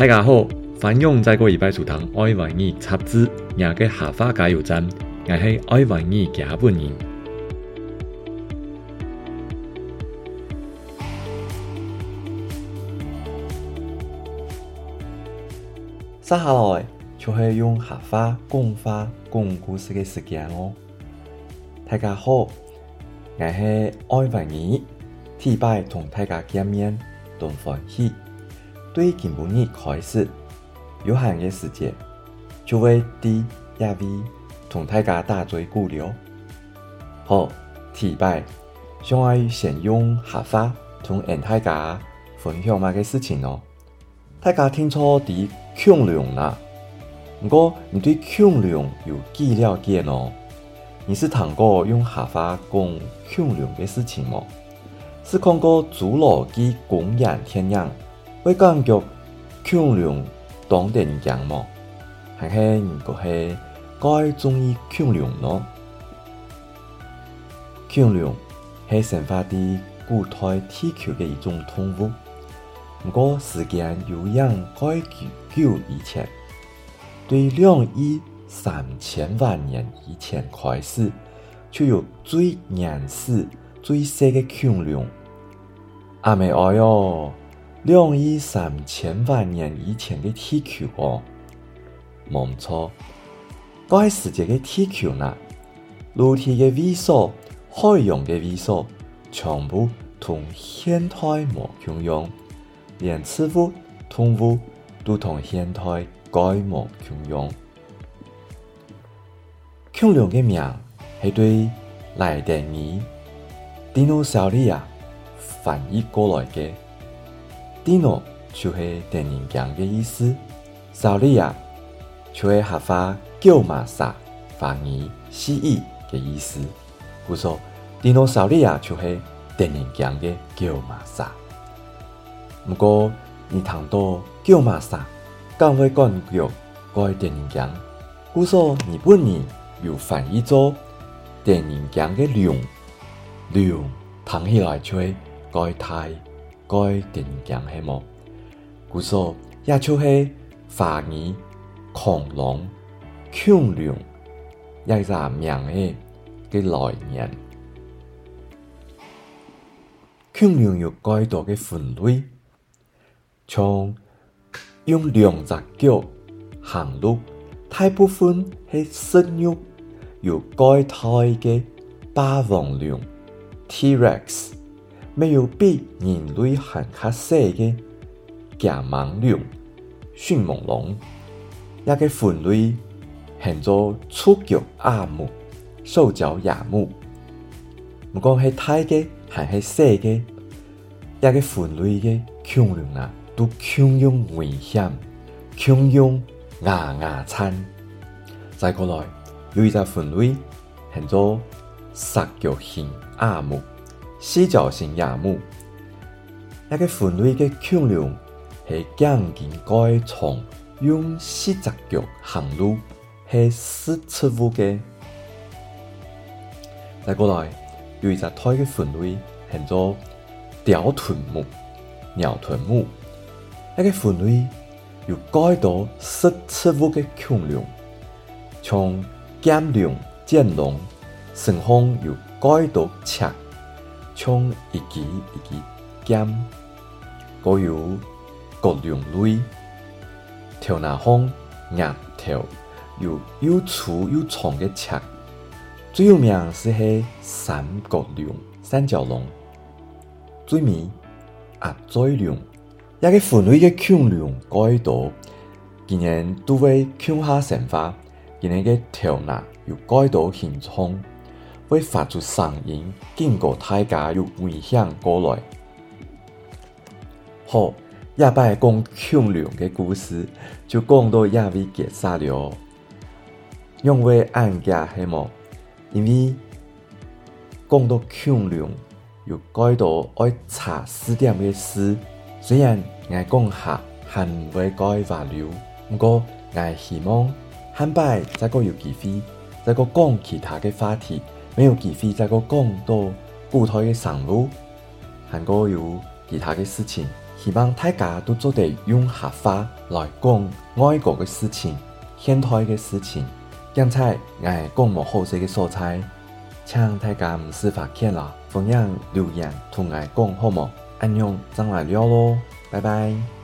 大家好，欢迎再过礼拜收听爱玩意杂志，廿个下花加油站，我是爱玩意加本人。接下来就是用客话讲话讲故事的时间哦。大家好，我是爱玩意，礼拜同大家见面，同欢喜。对今晡日开始，有限嘅时间，就会伫亚位同大家打嘴鼓了。好，礼拜想爱先用客话同大家分享乜嘅事情哦。大家听错啲恐龙啦，不过你对恐龙有几了解呢？你是听过用客话讲恐龙嘅事情吗？是看过侏罗纪公园电会感觉恐龙当电影吗？还是你个系该中意恐龙呢？恐龙系神话的古代地球的一种动物，不过时间悠扬该久久以前，对两亿三千万年以前开始，就有最原始、最细的恐龙。阿妹哎哟！两亿三千万年以前的地球哦，没错。该世界的地球呢，陆地的位数、海洋的位数，全部同现代冇共用，连植物、动物都同现代该冇共用。恐龙的名系对来电语 “dinosaur” 翻译过来的。Dino 就是电人强的意思，扫利亚就是合法叫马萨翻译蜥蜴的意思。故说，dino 扫利亚就是电人强的叫马萨。不过，你谈到叫马萨，更会感觉该电人强。故说，日本人又翻译做电人强的龙，龙听起来就是该太。该电影系么？故说也就是法语恐龙、恐龙，一个名嘅嘅来源。恐龙有该多嘅分类，从用两只脚行路，大部分系生肉，有该胎嘅霸王龙 T-Rex。没有比人类还较细的甲猛龙、迅猛龙，一个分类叫做触角亚目、兽脚亚目。不管是大嘅还是小嘅，一个分类嘅恐龙啊，都强勇危险，强勇牙牙餐。再过来，有一只分类叫做十角形亚目。四角形亚目，一个分类嘅恐龙系将近该从用四只脚行路，系四尺五嘅。再过来，有一只胎嘅分类叫做吊臀目、鸟臀目，一个分类有该到四尺五嘅恐龙，从剑龙、剑龙，身方有该到尺。从一级一级减，各有各两类，条那方牙条有又粗又长的尺，最有名是系三角龙、三角龙，最名鸭嘴龙，一个分类的恐龙改道，今年都为恐吓神话，今年嘅条那又改多形状。会发出声音，警告大家有危险过来。好，亚拜讲恐龙的故事，就讲到亚位结束了。因为案件系么？因为讲到恐龙，又改到爱查四点的事。虽然我讲下还未改话流，不过我希望下摆再个有机会，再个讲其他的话题。没有机会再个讲到古代的上路，还个有其他的事情，希望大家都做得用合法来讲外国嘅事情、现代嘅事情。刚才我讲冇好食嘅素材，请大家唔使发帖啦，分享留言同我讲好冇？安用，再来聊咯，拜拜。